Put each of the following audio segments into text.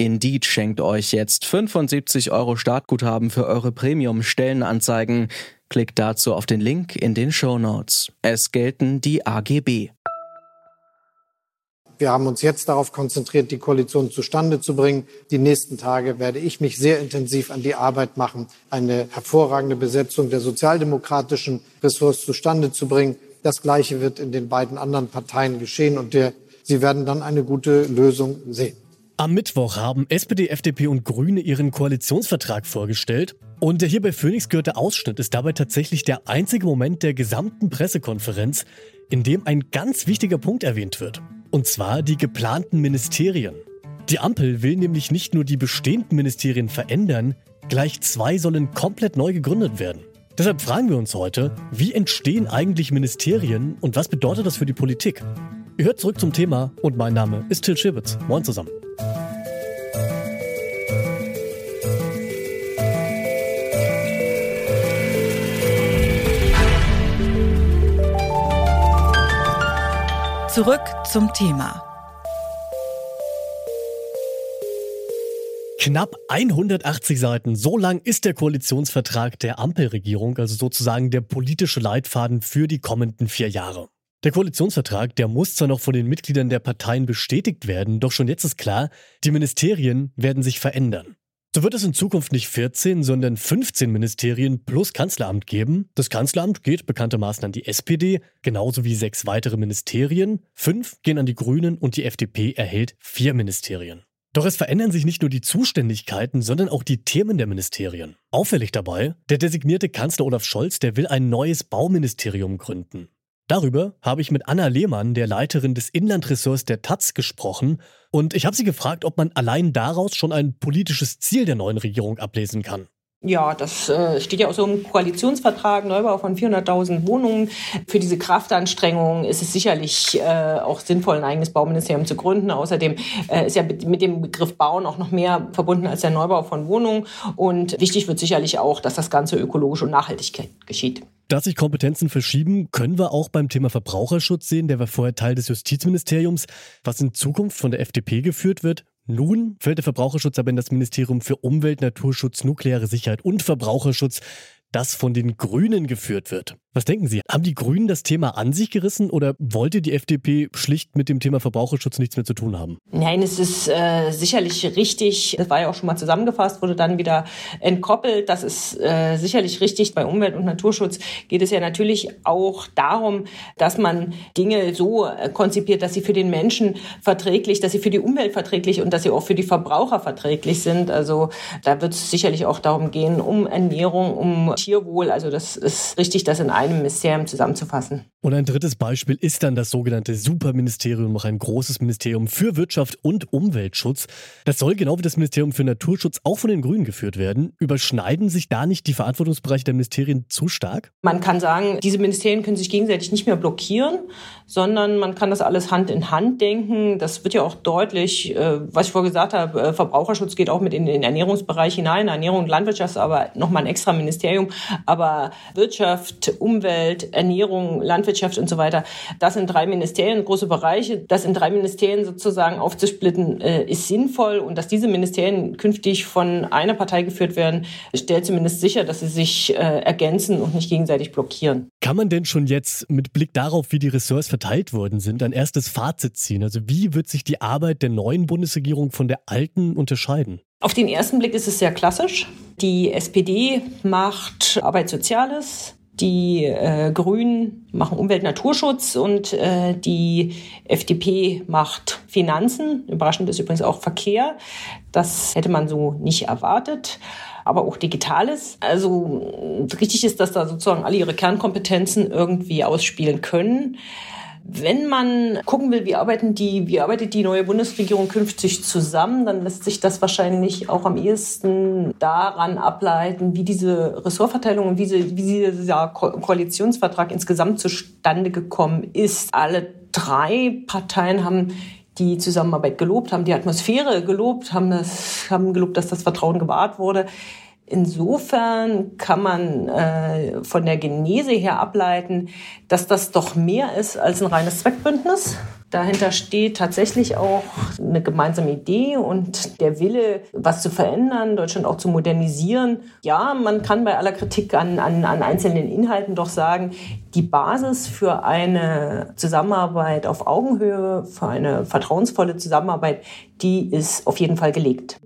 Indeed schenkt euch jetzt 75 Euro Startguthaben für eure Premium-Stellenanzeigen. Klickt dazu auf den Link in den Show Notes. Es gelten die AGB. Wir haben uns jetzt darauf konzentriert, die Koalition zustande zu bringen. Die nächsten Tage werde ich mich sehr intensiv an die Arbeit machen, eine hervorragende Besetzung der sozialdemokratischen Ressorts zustande zu bringen. Das Gleiche wird in den beiden anderen Parteien geschehen und der, Sie werden dann eine gute Lösung sehen. Am Mittwoch haben SPD, FDP und Grüne ihren Koalitionsvertrag vorgestellt. Und der hier bei Phoenix gehörte Ausschnitt ist dabei tatsächlich der einzige Moment der gesamten Pressekonferenz, in dem ein ganz wichtiger Punkt erwähnt wird. Und zwar die geplanten Ministerien. Die Ampel will nämlich nicht nur die bestehenden Ministerien verändern, gleich zwei sollen komplett neu gegründet werden. Deshalb fragen wir uns heute, wie entstehen eigentlich Ministerien und was bedeutet das für die Politik? Ihr hört zurück zum Thema und mein Name ist Till Schibitz. Moin zusammen. Zurück zum Thema. Knapp 180 Seiten, so lang ist der Koalitionsvertrag der Ampelregierung, also sozusagen der politische Leitfaden für die kommenden vier Jahre. Der Koalitionsvertrag, der muss zwar noch von den Mitgliedern der Parteien bestätigt werden, doch schon jetzt ist klar, die Ministerien werden sich verändern. So wird es in Zukunft nicht 14, sondern 15 Ministerien plus Kanzleramt geben. Das Kanzleramt geht bekanntermaßen an die SPD, genauso wie sechs weitere Ministerien. Fünf gehen an die Grünen und die FDP erhält vier Ministerien. Doch es verändern sich nicht nur die Zuständigkeiten, sondern auch die Themen der Ministerien. Auffällig dabei, der designierte Kanzler Olaf Scholz, der will ein neues Bauministerium gründen. Darüber habe ich mit Anna Lehmann, der Leiterin des Inlandressorts der Taz, gesprochen und ich habe sie gefragt, ob man allein daraus schon ein politisches Ziel der neuen Regierung ablesen kann. Ja, das äh, steht ja auch so im Koalitionsvertrag, Neubau von 400.000 Wohnungen. Für diese Kraftanstrengungen ist es sicherlich äh, auch sinnvoll, ein eigenes Bauministerium zu gründen. Außerdem äh, ist ja mit dem Begriff Bauen auch noch mehr verbunden als der Neubau von Wohnungen. Und wichtig wird sicherlich auch, dass das Ganze ökologisch und nachhaltig geschieht. Dass sich Kompetenzen verschieben, können wir auch beim Thema Verbraucherschutz sehen. Der war vorher Teil des Justizministeriums, was in Zukunft von der FDP geführt wird. Nun fällt der Verbraucherschutz aber in das Ministerium für Umwelt, Naturschutz, nukleare Sicherheit und Verbraucherschutz das von den Grünen geführt wird. Was denken Sie? Haben die Grünen das Thema an sich gerissen oder wollte die FDP schlicht mit dem Thema Verbraucherschutz nichts mehr zu tun haben? Nein, es ist äh, sicherlich richtig. Das war ja auch schon mal zusammengefasst, wurde dann wieder entkoppelt. Das ist äh, sicherlich richtig. Bei Umwelt- und Naturschutz geht es ja natürlich auch darum, dass man Dinge so äh, konzipiert, dass sie für den Menschen verträglich, dass sie für die Umwelt verträglich und dass sie auch für die Verbraucher verträglich sind. Also da wird es sicherlich auch darum gehen, um Ernährung, um Tierwohl. Also das ist richtig, das in einem Ministerium zusammenzufassen. Und ein drittes Beispiel ist dann das sogenannte Superministerium, noch ein großes Ministerium für Wirtschaft und Umweltschutz. Das soll genau wie das Ministerium für Naturschutz auch von den Grünen geführt werden. Überschneiden sich da nicht die Verantwortungsbereiche der Ministerien zu stark? Man kann sagen, diese Ministerien können sich gegenseitig nicht mehr blockieren, sondern man kann das alles Hand in Hand denken. Das wird ja auch deutlich, äh, was ich vorher gesagt habe, äh, Verbraucherschutz geht auch mit in den Ernährungsbereich hinein. Ernährung und Landwirtschaft ist aber nochmal ein extra Ministerium. Aber Wirtschaft, Umwelt, Ernährung, Landwirtschaft und so weiter, das sind drei Ministerien, große Bereiche. Das in drei Ministerien sozusagen aufzusplitten, äh, ist sinnvoll. Und dass diese Ministerien künftig von einer Partei geführt werden, stellt zumindest sicher, dass sie sich ergänzen und nicht gegenseitig blockieren. Kann man denn schon jetzt mit Blick darauf, wie die Ressorts verteilt worden sind, ein erstes Fazit ziehen? Also wie wird sich die Arbeit der neuen Bundesregierung von der alten unterscheiden? Auf den ersten Blick ist es sehr klassisch. Die SPD macht Arbeit Soziales, die äh, Grünen machen Umwelt Naturschutz und äh, die FDP macht Finanzen. Überraschend ist übrigens auch Verkehr. Das hätte man so nicht erwartet. Aber auch Digitales. Also richtig ist, dass da sozusagen alle ihre Kernkompetenzen irgendwie ausspielen können. Wenn man gucken will, wie, arbeiten die, wie arbeitet die neue Bundesregierung künftig zusammen, dann lässt sich das wahrscheinlich auch am ehesten daran ableiten, wie diese Ressortverteilung und wie, sie, wie dieser Koalitionsvertrag insgesamt zustande gekommen ist. Alle drei Parteien haben die Zusammenarbeit gelobt, haben die Atmosphäre gelobt, haben, das, haben gelobt, dass das Vertrauen gewahrt wurde. Insofern kann man äh, von der Genese her ableiten, dass das doch mehr ist als ein reines Zweckbündnis. Dahinter steht tatsächlich auch eine gemeinsame Idee und der Wille, was zu verändern, Deutschland auch zu modernisieren. Ja, man kann bei aller Kritik an, an, an einzelnen Inhalten doch sagen, die Basis für eine Zusammenarbeit auf Augenhöhe, für eine vertrauensvolle Zusammenarbeit, die ist auf jeden Fall gelegt.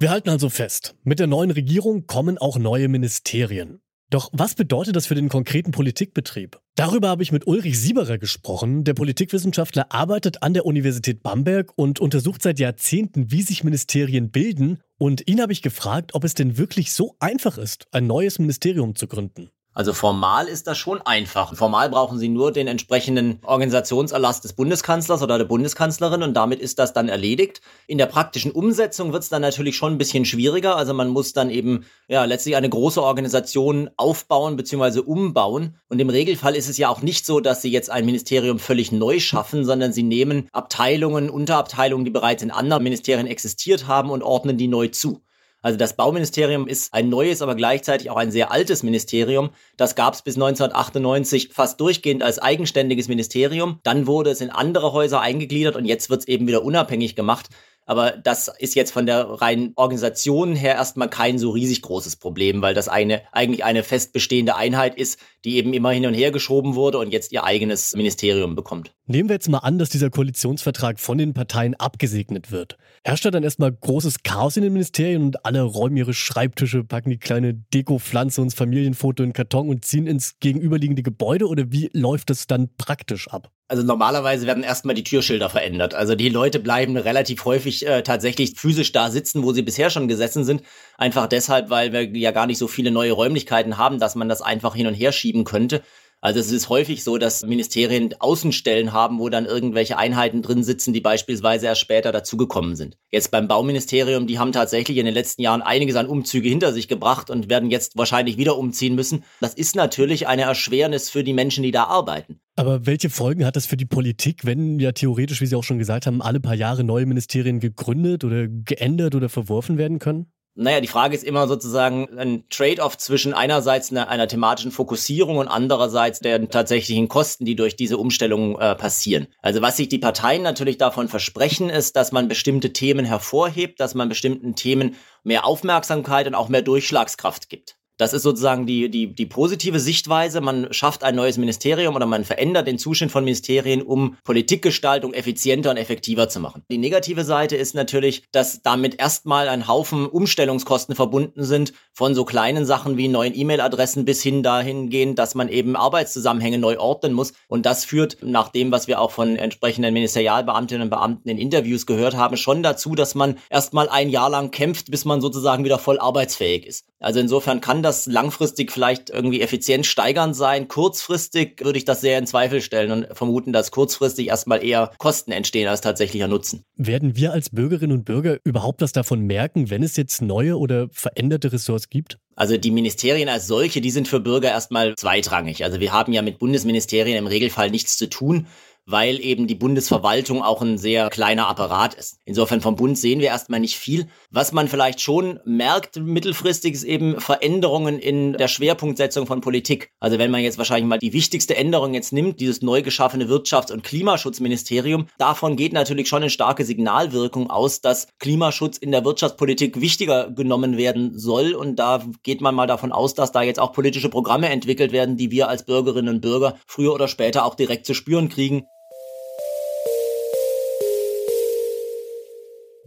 Wir halten also fest, mit der neuen Regierung kommen auch neue Ministerien. Doch was bedeutet das für den konkreten Politikbetrieb? Darüber habe ich mit Ulrich Sieberer gesprochen. Der Politikwissenschaftler arbeitet an der Universität Bamberg und untersucht seit Jahrzehnten, wie sich Ministerien bilden. Und ihn habe ich gefragt, ob es denn wirklich so einfach ist, ein neues Ministerium zu gründen. Also formal ist das schon einfach. Formal brauchen Sie nur den entsprechenden Organisationserlass des Bundeskanzlers oder der Bundeskanzlerin und damit ist das dann erledigt. In der praktischen Umsetzung wird es dann natürlich schon ein bisschen schwieriger. Also man muss dann eben ja letztlich eine große Organisation aufbauen bzw. umbauen. Und im Regelfall ist es ja auch nicht so, dass Sie jetzt ein Ministerium völlig neu schaffen, sondern Sie nehmen Abteilungen, Unterabteilungen, die bereits in anderen Ministerien existiert haben und ordnen die neu zu. Also das Bauministerium ist ein neues, aber gleichzeitig auch ein sehr altes Ministerium. Das gab es bis 1998 fast durchgehend als eigenständiges Ministerium. Dann wurde es in andere Häuser eingegliedert und jetzt wird es eben wieder unabhängig gemacht. Aber das ist jetzt von der reinen Organisation her erstmal kein so riesig großes Problem, weil das eine eigentlich eine fest bestehende Einheit ist, die eben immer hin und her geschoben wurde und jetzt ihr eigenes Ministerium bekommt. Nehmen wir jetzt mal an, dass dieser Koalitionsvertrag von den Parteien abgesegnet wird. Herrscht da dann erstmal großes Chaos in den Ministerien und alle räumen ihre Schreibtische, packen die kleine Dekopflanze und das Familienfoto in Karton und ziehen ins gegenüberliegende Gebäude oder wie läuft das dann praktisch ab? Also normalerweise werden erstmal die Türschilder verändert. Also die Leute bleiben relativ häufig äh, tatsächlich physisch da sitzen, wo sie bisher schon gesessen sind. Einfach deshalb, weil wir ja gar nicht so viele neue Räumlichkeiten haben, dass man das einfach hin und her schieben könnte. Also es ist häufig so, dass Ministerien Außenstellen haben, wo dann irgendwelche Einheiten drin sitzen, die beispielsweise erst später dazugekommen sind. Jetzt beim Bauministerium, die haben tatsächlich in den letzten Jahren einiges an Umzüge hinter sich gebracht und werden jetzt wahrscheinlich wieder umziehen müssen. Das ist natürlich eine Erschwernis für die Menschen, die da arbeiten. Aber welche Folgen hat das für die Politik, wenn ja theoretisch, wie Sie auch schon gesagt haben, alle paar Jahre neue Ministerien gegründet oder geändert oder verworfen werden können? Naja, die Frage ist immer sozusagen ein Trade-off zwischen einerseits einer, einer, thematischen Fokussierung und andererseits der tatsächlichen Kosten, die durch diese Umstellung äh, passieren. Also was sich die Parteien natürlich davon versprechen, ist, dass man bestimmte Themen hervorhebt, dass man bestimmten Themen mehr Aufmerksamkeit und auch mehr Durchschlagskraft gibt. Das ist sozusagen die, die, die positive Sichtweise. Man schafft ein neues Ministerium oder man verändert den Zustand von Ministerien, um Politikgestaltung effizienter und effektiver zu machen. Die negative Seite ist natürlich, dass damit erstmal ein Haufen Umstellungskosten verbunden sind, von so kleinen Sachen wie neuen E-Mail-Adressen bis hin dahingehend, dass man eben Arbeitszusammenhänge neu ordnen muss. Und das führt, nach dem, was wir auch von entsprechenden Ministerialbeamtinnen und Beamten in Interviews gehört haben, schon dazu, dass man erstmal ein Jahr lang kämpft, bis man sozusagen wieder voll arbeitsfähig ist. Also insofern kann das langfristig vielleicht irgendwie effizient steigern sein. Kurzfristig würde ich das sehr in Zweifel stellen und vermuten, dass kurzfristig erstmal eher Kosten entstehen als tatsächlicher Nutzen. Werden wir als Bürgerinnen und Bürger überhaupt was davon merken, wenn es jetzt neue oder veränderte Ressorts gibt? Also die Ministerien als solche, die sind für Bürger erstmal zweitrangig. Also wir haben ja mit Bundesministerien im Regelfall nichts zu tun weil eben die Bundesverwaltung auch ein sehr kleiner Apparat ist. Insofern vom Bund sehen wir erstmal nicht viel. Was man vielleicht schon merkt mittelfristig ist eben Veränderungen in der Schwerpunktsetzung von Politik. Also wenn man jetzt wahrscheinlich mal die wichtigste Änderung jetzt nimmt, dieses neu geschaffene Wirtschafts- und Klimaschutzministerium, davon geht natürlich schon eine starke Signalwirkung aus, dass Klimaschutz in der Wirtschaftspolitik wichtiger genommen werden soll. Und da geht man mal davon aus, dass da jetzt auch politische Programme entwickelt werden, die wir als Bürgerinnen und Bürger früher oder später auch direkt zu spüren kriegen.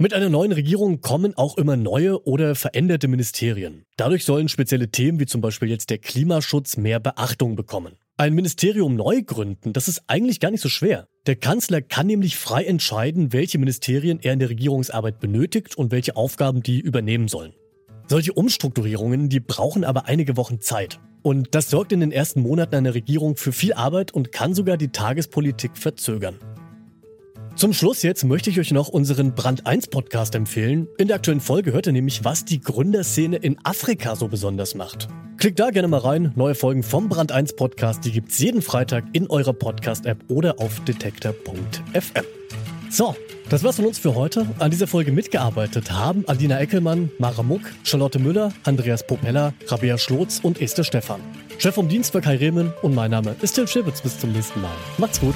Mit einer neuen Regierung kommen auch immer neue oder veränderte Ministerien. Dadurch sollen spezielle Themen wie zum Beispiel jetzt der Klimaschutz mehr Beachtung bekommen. Ein Ministerium neu gründen, das ist eigentlich gar nicht so schwer. Der Kanzler kann nämlich frei entscheiden, welche Ministerien er in der Regierungsarbeit benötigt und welche Aufgaben die übernehmen sollen. Solche Umstrukturierungen, die brauchen aber einige Wochen Zeit. Und das sorgt in den ersten Monaten einer Regierung für viel Arbeit und kann sogar die Tagespolitik verzögern. Zum Schluss jetzt möchte ich euch noch unseren Brand 1 Podcast empfehlen. In der aktuellen Folge hört ihr nämlich, was die Gründerszene in Afrika so besonders macht. Klickt da gerne mal rein. Neue Folgen vom Brand 1 Podcast, die gibt's jeden Freitag in eurer Podcast-App oder auf detektor.fm. So, das war's von uns für heute. An dieser Folge mitgearbeitet haben Adina Eckelmann, Mara Muck, Charlotte Müller, Andreas Popella, Rabea Schlotz und Esther Stephan. Chef vom Dienst für Kai Rehmen und mein Name ist Tim Schibitz. Bis zum nächsten Mal. Macht's gut.